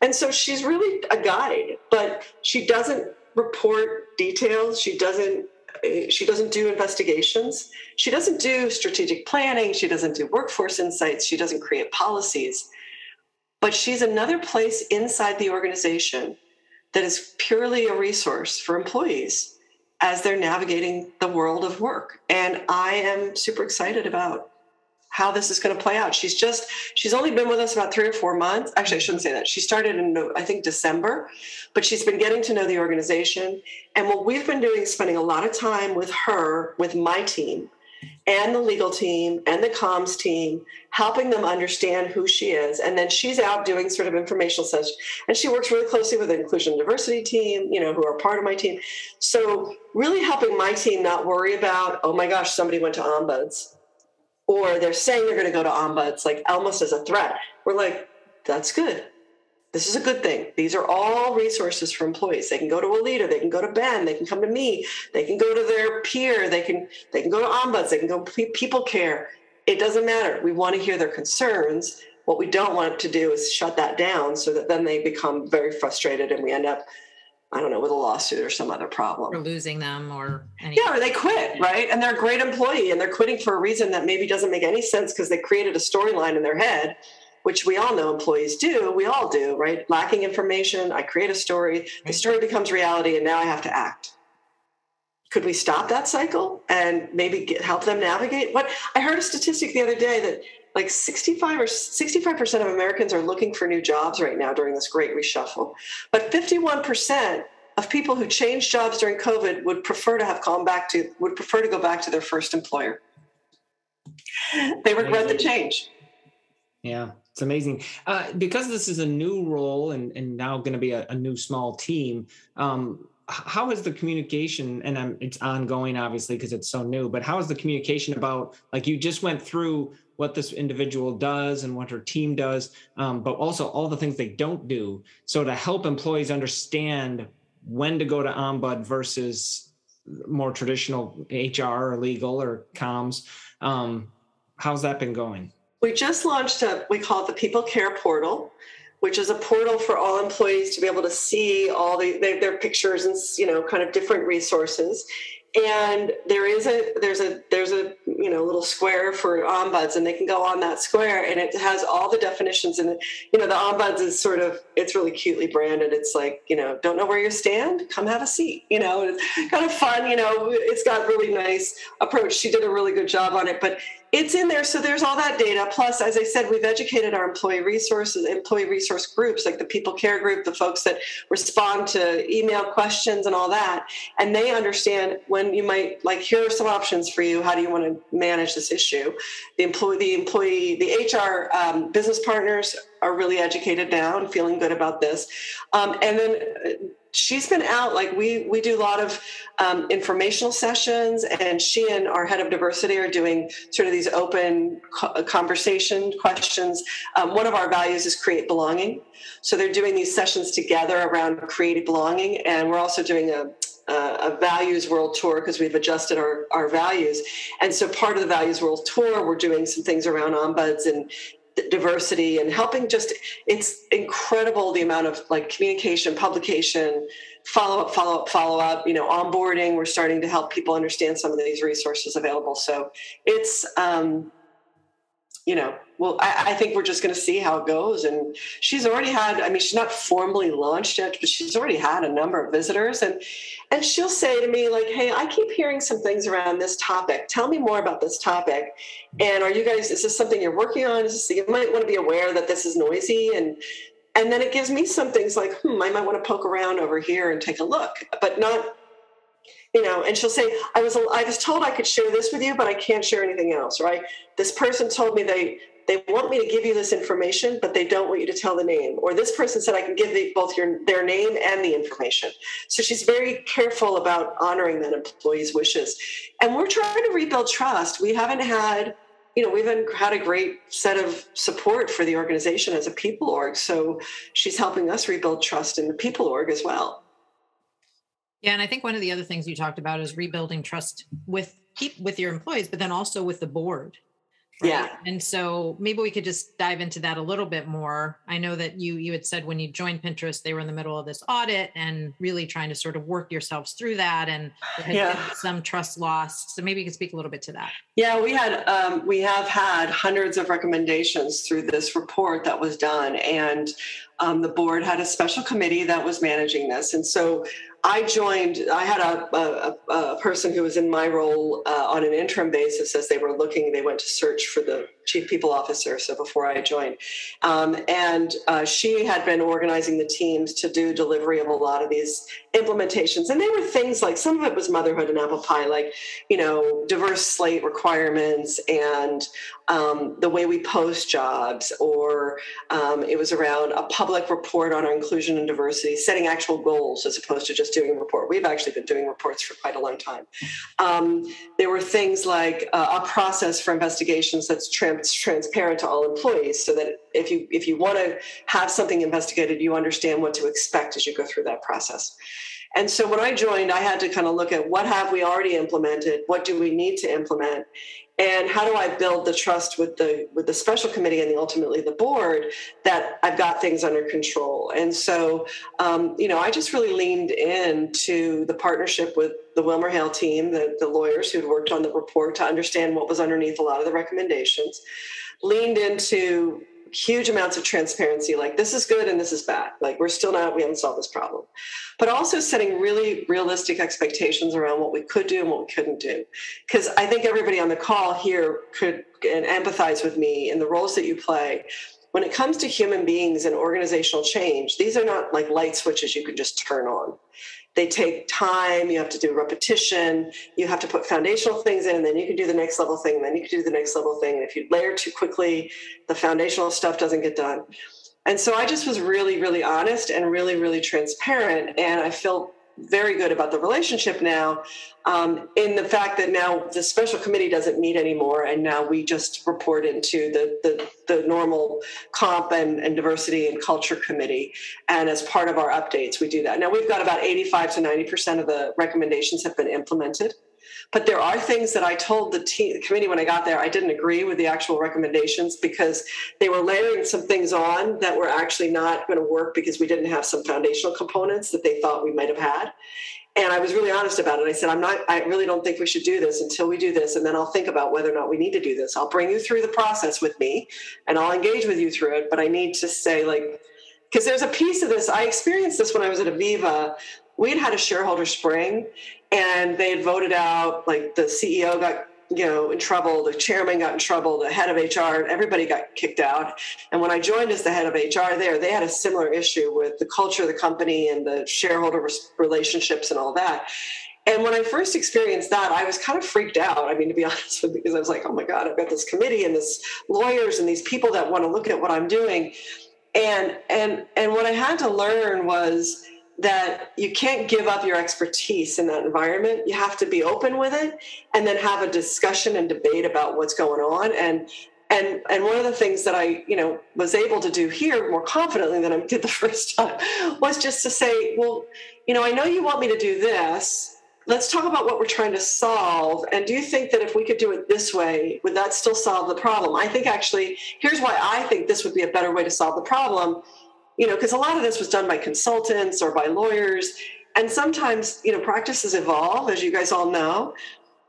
S3: And so she's really a guide, but she doesn't report details. She doesn't eh, she doesn't do investigations. She doesn't do strategic planning. She doesn't do workforce insights. She doesn't create policies. But she's another place inside the organization that is purely a resource for employees as they're navigating the world of work. And I am super excited about how this is going to play out. She's just, she's only been with us about three or four months. Actually, I shouldn't say that. She started in, I think, December, but she's been getting to know the organization. And what we've been doing is spending a lot of time with her, with my team, and the legal team and the comms team, helping them understand who she is. And then she's out doing sort of informational sessions. And she works really closely with the inclusion and diversity team, you know, who are part of my team. So really helping my team not worry about, oh my gosh, somebody went to ombuds. Or they're saying they're going to go to ombuds, like almost as a threat. We're like, that's good this is a good thing. These are all resources for employees. They can go to a leader, they can go to Ben, they can come to me, they can go to their peer, they can they can go to ombuds, they can go people care. It doesn't matter. We want to hear their concerns. What we don't want to do is shut that down so that then they become very frustrated and we end up I don't know, with a lawsuit or some other problem.
S2: Or losing them or anything.
S3: Yeah, or they quit, right? And they're a great employee and they're quitting for a reason that maybe doesn't make any sense because they created a storyline in their head which we all know employees do. We all do, right? Lacking information, I create a story, the story becomes reality, and now I have to act. Could we stop that cycle and maybe get, help them navigate? What I heard a statistic the other day that like 65 or 65% of Americans are looking for new jobs right now during this great reshuffle. But 51% of people who changed jobs during COVID would prefer to have gone back to would prefer to go back to their first employer. They regret the change.
S1: Yeah. It's amazing uh, because this is a new role and, and now going to be a, a, new small team. Um, how is the communication and um, it's ongoing obviously because it's so new but how is the communication about like you just went through what this individual does and what her team does um, but also all the things they don't do so to help employees understand when to go to ombud versus more traditional hr or legal or comms um, how's that been going
S3: we just launched a we call it the people care portal which is a portal for all employees to be able to see all the, their, their pictures and you know kind of different resources. And there is a there's a there's a you know little square for ombuds and they can go on that square and it has all the definitions and you know the ombuds is sort of it's really cutely branded. It's like you know don't know where you stand? Come have a seat. You know it's kind of fun you know it's got really nice approach. She did a really good job on it but it's in there. So there's all that data. Plus as i said we've educated our employee resources employee resource groups like the people care group the folks that respond to email questions and all that. And they understand when you might like here are some options for you. How do you want to manage this issue? The employee the employee the hr um, business partners are really educated now and feeling good about this. Um, and then she's been out like we we do a lot of um, informational sessions and she and our head of diversity are doing sort of these open co- conversation questions um, one of our values is create belonging so they're doing these sessions together around creating belonging and we're also doing a a values world tour because we've adjusted our, our values. And so part of the values world tour, we're doing some things around ombuds and diversity and helping just it's incredible the amount of like communication publication follow up follow up follow up you know onboarding. We're starting to help people understand some of these resources available. So it's um you know, well, I, I think we're just going to see how it goes. And she's already had, I mean, she's not formally launched yet, but she's already had a number of visitors. And and she'll say to me, like, hey, I keep hearing some things around this topic. Tell me more about this topic. And are you guys, is this something you're working on? Is this, you might want to be aware that this is noisy and and then it gives me some things like, hmm, I might want to poke around over here and take a look, but not you know and she'll say i was i was told i could share this with you but i can't share anything else right? This person told me they they want me to give you this information but they don't want you to tell the name or this person said i can give the, both your their name and the information. So she's very careful about honoring that employee's wishes. And we're trying to rebuild trust. We haven't had you know we haven't had a great set of support for the organization as a people org. So she's helping us rebuild trust in the people org as well
S2: yeah, and I think one of the other things you talked about is rebuilding trust with with your employees, but then also with the board.
S3: Right? Yeah.
S2: And so maybe we could just dive into that a little bit more. I know that you you had said when you joined Pinterest, they were in the middle of this audit and really trying to sort of work yourselves through that, and yeah. some trust lost. So maybe you could speak a little bit to that.
S3: Yeah, we had um, we have had hundreds of recommendations through this report that was done, and um, the board had a special committee that was managing this, and so I joined, I had a, a, a, person who was in my role uh, on an interim basis as they were looking, they went to search for the chief people officer. So before I joined, um, and uh, she had been organizing the teams to do delivery of a lot of these implementations. And they were things like some of it was motherhood and apple pie, like, you know, diverse slate requirements and um, the way we post jobs, or um, it was around a public report on our inclusion and diversity, setting actual goals as opposed to just doing a report. We've actually been doing reports for quite a long time. Um, there were things like uh, a process for investigations that's trans- transparent to all employees, so that if you if you want to have something investigated, you understand what to expect as you go through that process. And so when I joined, I had to kind of look at what have we already implemented, what do we need to implement, and how do i build the trust with the with the special committee and the, ultimately the board that i've got things under control? And so um, you know i just really leaned in to the partnership with the WilmerHale team the, the lawyers who'd worked on the report to understand what was underneath a lot of the recommendations leaned into huge amounts of transparency like this is good and this is bad. Like we're still not we haven't solved this problem. But also setting really realistic expectations around what we could do and what we couldn't do. Because i think everybody on the call here could and empathize with me in the roles that you play. When it comes to human beings and organizational change these are not like light switches you can just turn on they take time you have to do repetition you have to put foundational things in and then you can do the next level thing and then you can do the next level thing and if you layer too quickly the foundational stuff doesn't get done. And so i just was really really honest and really really transparent and i felt very good about the relationship now um, in the fact that now the special committee doesn't meet anymore and now we just report into the, the, the normal comp and, and diversity and culture committee. And as part of our updates we do that. Now we've got about 85 to 90 percent of the recommendations have been implemented But there are things that I told the, team, committee when I got there, I didn't agree with the actual recommendations because they were layering some things on that were actually not going to work because we didn't have some foundational components that they thought we might have had. And I was really honest about it. I said, I'm not, I really don't think we should do this until we do this. And then I'll think about whether or not we need to do this. I'll bring you through the process with me and I'll engage with you through it. But I need to say, like, because there's a piece of this. I experienced this when I was at Aviva. We had had a shareholder spring and they had voted out, like, the CEO got you know, in trouble. The chairman got in trouble. The head of HR, everybody got kicked out. And when I joined as the head of HR there, they had a similar issue with the culture of the company and the shareholder relationships and all that. And when I first experienced that, I was kind of freaked out. I mean, to be <laughs> honest with you, because I was like, oh my God, I've got this committee and this lawyers and these people that want to look at what I'm doing. And and and what I had to learn was that you can't give up your expertise in that environment. You have to be open with it and then have a discussion and debate about what's going on. And and and one of the things that I, you know, was able to do here more confidently than I did the <laughs> first time was just to say, well, you know, I know you want me to do this. Let's talk about what we're trying to solve. And do you think that if we could do it this way, would that still solve the problem? I think actually, here's why I think this would be a better way to solve the problem you know, because a lot of this was done by consultants or by lawyers. And sometimes, you know, practices evolve, as you guys all know.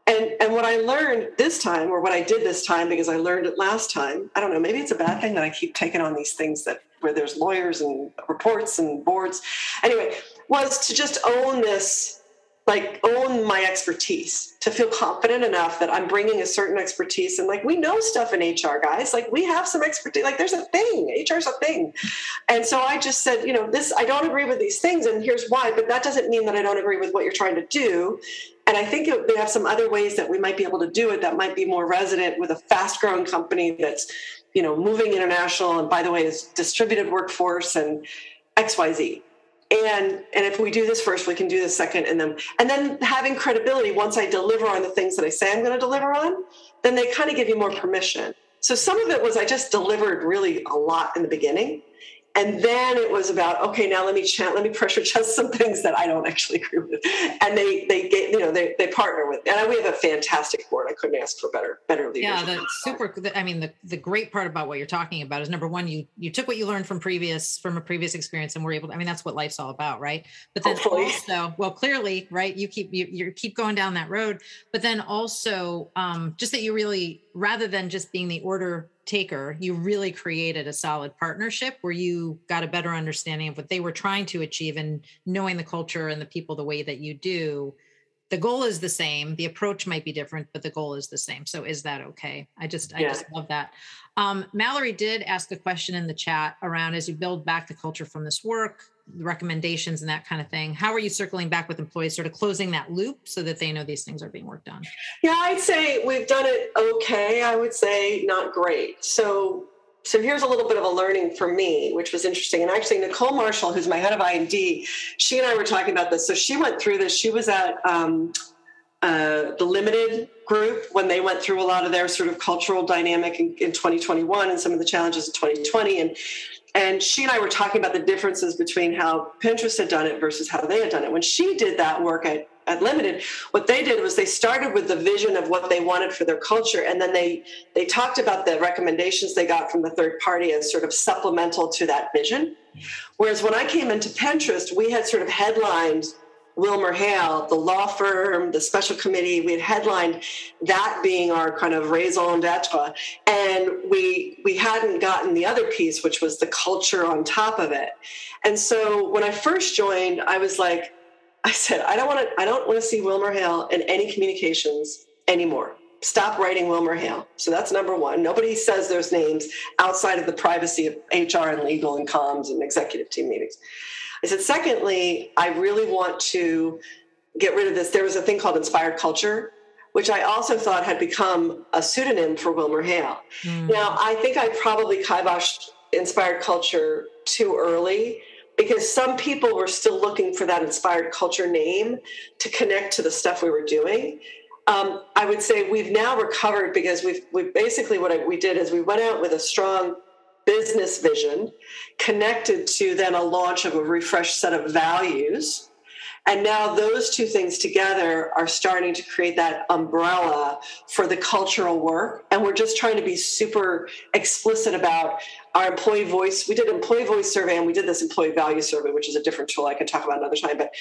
S3: And and what I learned this time, or what I did this time, because I learned it last time, I don't know, maybe it's a bad thing that I keep taking on these things that where there's lawyers and reports and boards. Anyway, was to just own this like own my expertise to feel confident enough that I'm bringing a certain expertise. And like we know stuff in HR guys. Like we have some expertise. Like there's a thing. HR's a thing. And so I just said you know this I don't agree with these things and here's why. But that doesn't mean that I don't agree with what you're trying to do. And I think it, they have some other ways that we might be able to do it that might be more resident with a fast growing company that's you know moving international and by the way is distributed workforce and XYZ and and if we do this first we can do this second and then and then having credibility once i deliver on the things that i say i'm going to deliver on then they kind of give you more permission. So some of it was i just delivered really a lot in the beginning and then it was about okay now let me chat let me pressure test some things that i don't actually agree with. And they they get you know they, they partner with and we have a fantastic board. I couldn't ask for better better leaders.
S2: Yeah the super i mean the, the great part about what you're talking about is number one you you took what you learned from previous from a previous experience and were able to i mean that's what life's all about right? But then Hopefully. also well clearly right you keep you, you keep going down that road. But then also um just that you really rather than just being the order taker, you really created a solid partnership where you got a better understanding of what they were trying to achieve and knowing the culture and the people the way that you do. The goal is the same. The approach might be different, but the goal is the same. So is that okay? I just, I just love that. Um, Mallory did ask a question in the chat around as you build back the culture from this work, recommendations and that kind of thing. How are you circling back with employees sort of closing that loop so that they know these things are being worked on?
S3: Yeah i'd say we've done it okay i would say not great. So so here's a little bit of a learning for me which was interesting. And actually nicole marshall who's my head of I&D she and i were talking about this. So she went through this. She was at um, uh, the limited group when they went through a lot of their sort of cultural dynamic in, in 2021 and some of the challenges of 2020 and and she and I were talking about the differences between how Pinterest had done it versus how they had done it. When she did that work at, at Limited, what they did was they started with the vision of what they wanted for their culture, and then they they talked about the recommendations they got from the third party as sort of supplemental to that vision. Mm-hmm. Whereas when I came into Pinterest, we had sort of headlined WilmerHale, the law firm, the special committee, we had headlined that being our kind of raison d'etre. And we we hadn't gotten the other piece, which was the culture on top of it. And so when I first joined, I was like, I said, I don't want to, I don't want to see Wilmer Hale in any communications anymore. Stop writing Wilmer Hale. So that's number one. Nobody says those names outside of the privacy of HR and legal and comms and executive team meetings. I said, secondly, I really want to get rid of this. There was a thing called inspired culture, which I also thought had become a pseudonym for WilmerHale. Mm. Now, I think I probably kiboshed inspired culture too early because some people were still looking for that inspired culture name to connect to the stuff we were doing. Um, I would say we've now recovered because we've, we basically what I, we did is we went out with a strong business vision connected to then a launch of a refreshed set of values And now those two things together are starting to create that umbrella for the cultural work. And we're just trying to be super explicit about our employee voice. We did employee voice survey and we did this employee value survey, which is a different tool I can talk about another time. But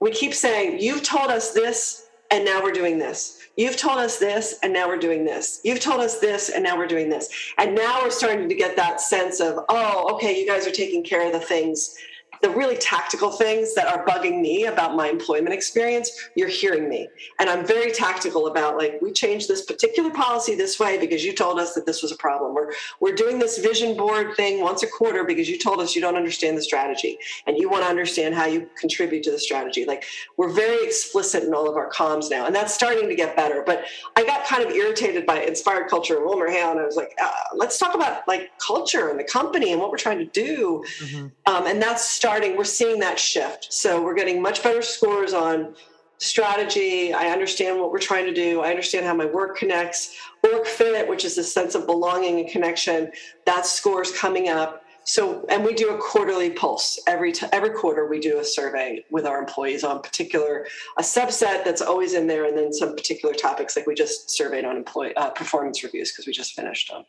S3: we keep saying, you've told us this, and now we're doing this. You've told us this, and now we're doing this. You've told us this, and now we're doing this. And now we're starting to get that sense of, oh, okay, you guys are taking care of the things the really tactical things that are bugging me about my employment experience, you're hearing me. And I'm very tactical about like, we changed this particular policy this way because you told us that this was a problem. We're, we're doing this vision board thing once a quarter because you told us you don't understand the strategy and you want to understand how you contribute to the strategy. Like we're very explicit in all of our comms now. And that's starting to get better. But I got kind of irritated by inspired culture and WilmerHale. And I was like, uh, let's talk about like culture and the company and what we're trying to do. Mm-hmm. Um, and that's starting we're seeing that shift. So we're getting much better scores on strategy. I understand what we're trying to do. I understand how my work connects. Work fit, which is a sense of belonging and connection, that scores coming up. So, and we do a quarterly pulse every t- every quarter. We do a survey with our employees on particular a subset that's always in there, and then some particular topics like we just surveyed on employee uh, performance reviews because we just finished them.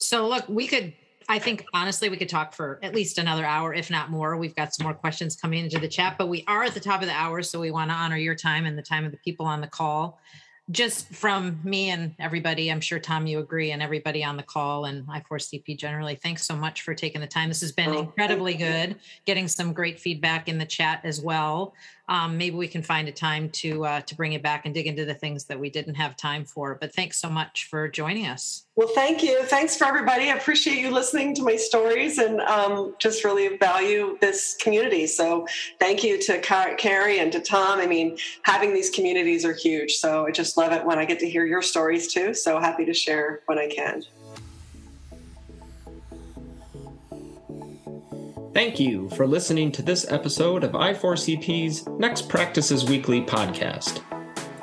S2: So, look, we could I think honestly, we could talk for at least another hour, if not more. We've got some more questions coming into the chat, but we are at the top of the hour. So we want to honor your time and the time of the people on the call just from me and everybody, I'm sure Tom, you agree, and everybody on the call and I4CP generally, thanks so much for taking the time. This has been oh, incredibly good, getting some great feedback in the chat as well. Um, maybe we can find a time to uh, to bring it back and dig into the things that we didn't have time for. But thanks so much for joining us.
S3: Well, thank you. Thanks for everybody. I appreciate you listening to my stories and um, just really value this community. So thank you to Carrie and to Tom. I mean, having these communities are huge. So I just love it when I get to hear your stories too. So happy to share when I can.
S1: Thank you for listening to this episode of I4CP's Next Practices Weekly podcast.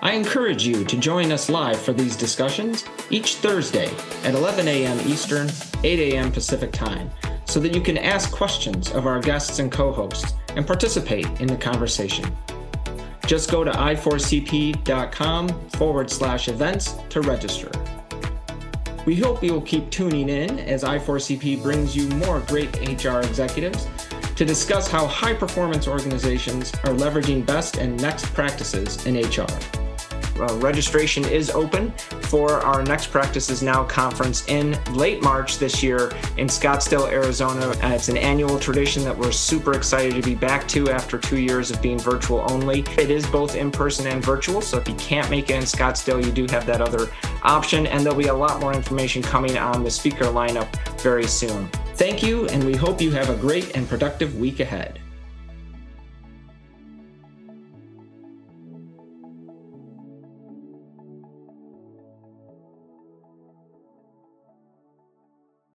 S1: I encourage you to join us live for these discussions each Thursday at 11 a.m. Eastern, 8 a.m. Pacific Time, so that you can ask questions of our guests and co hosts and participate in the conversation. Just go to i4cp.com forward slash events to register. We hope you will keep tuning in as I4CP brings you more great HR executives to discuss how high performance organizations are leveraging best and next practices in HR uh, registration is open for our Next Practices Now conference in late March this year in Scottsdale, Arizona. Uh, it's an annual tradition that we're super excited to be back to after two years of being virtual only. It is both in person and virtual, so if you can't make it in Scottsdale, you do have that other option, and there'll be a lot more information coming on the speaker lineup very soon. Thank you, and we hope you have a great and productive week ahead.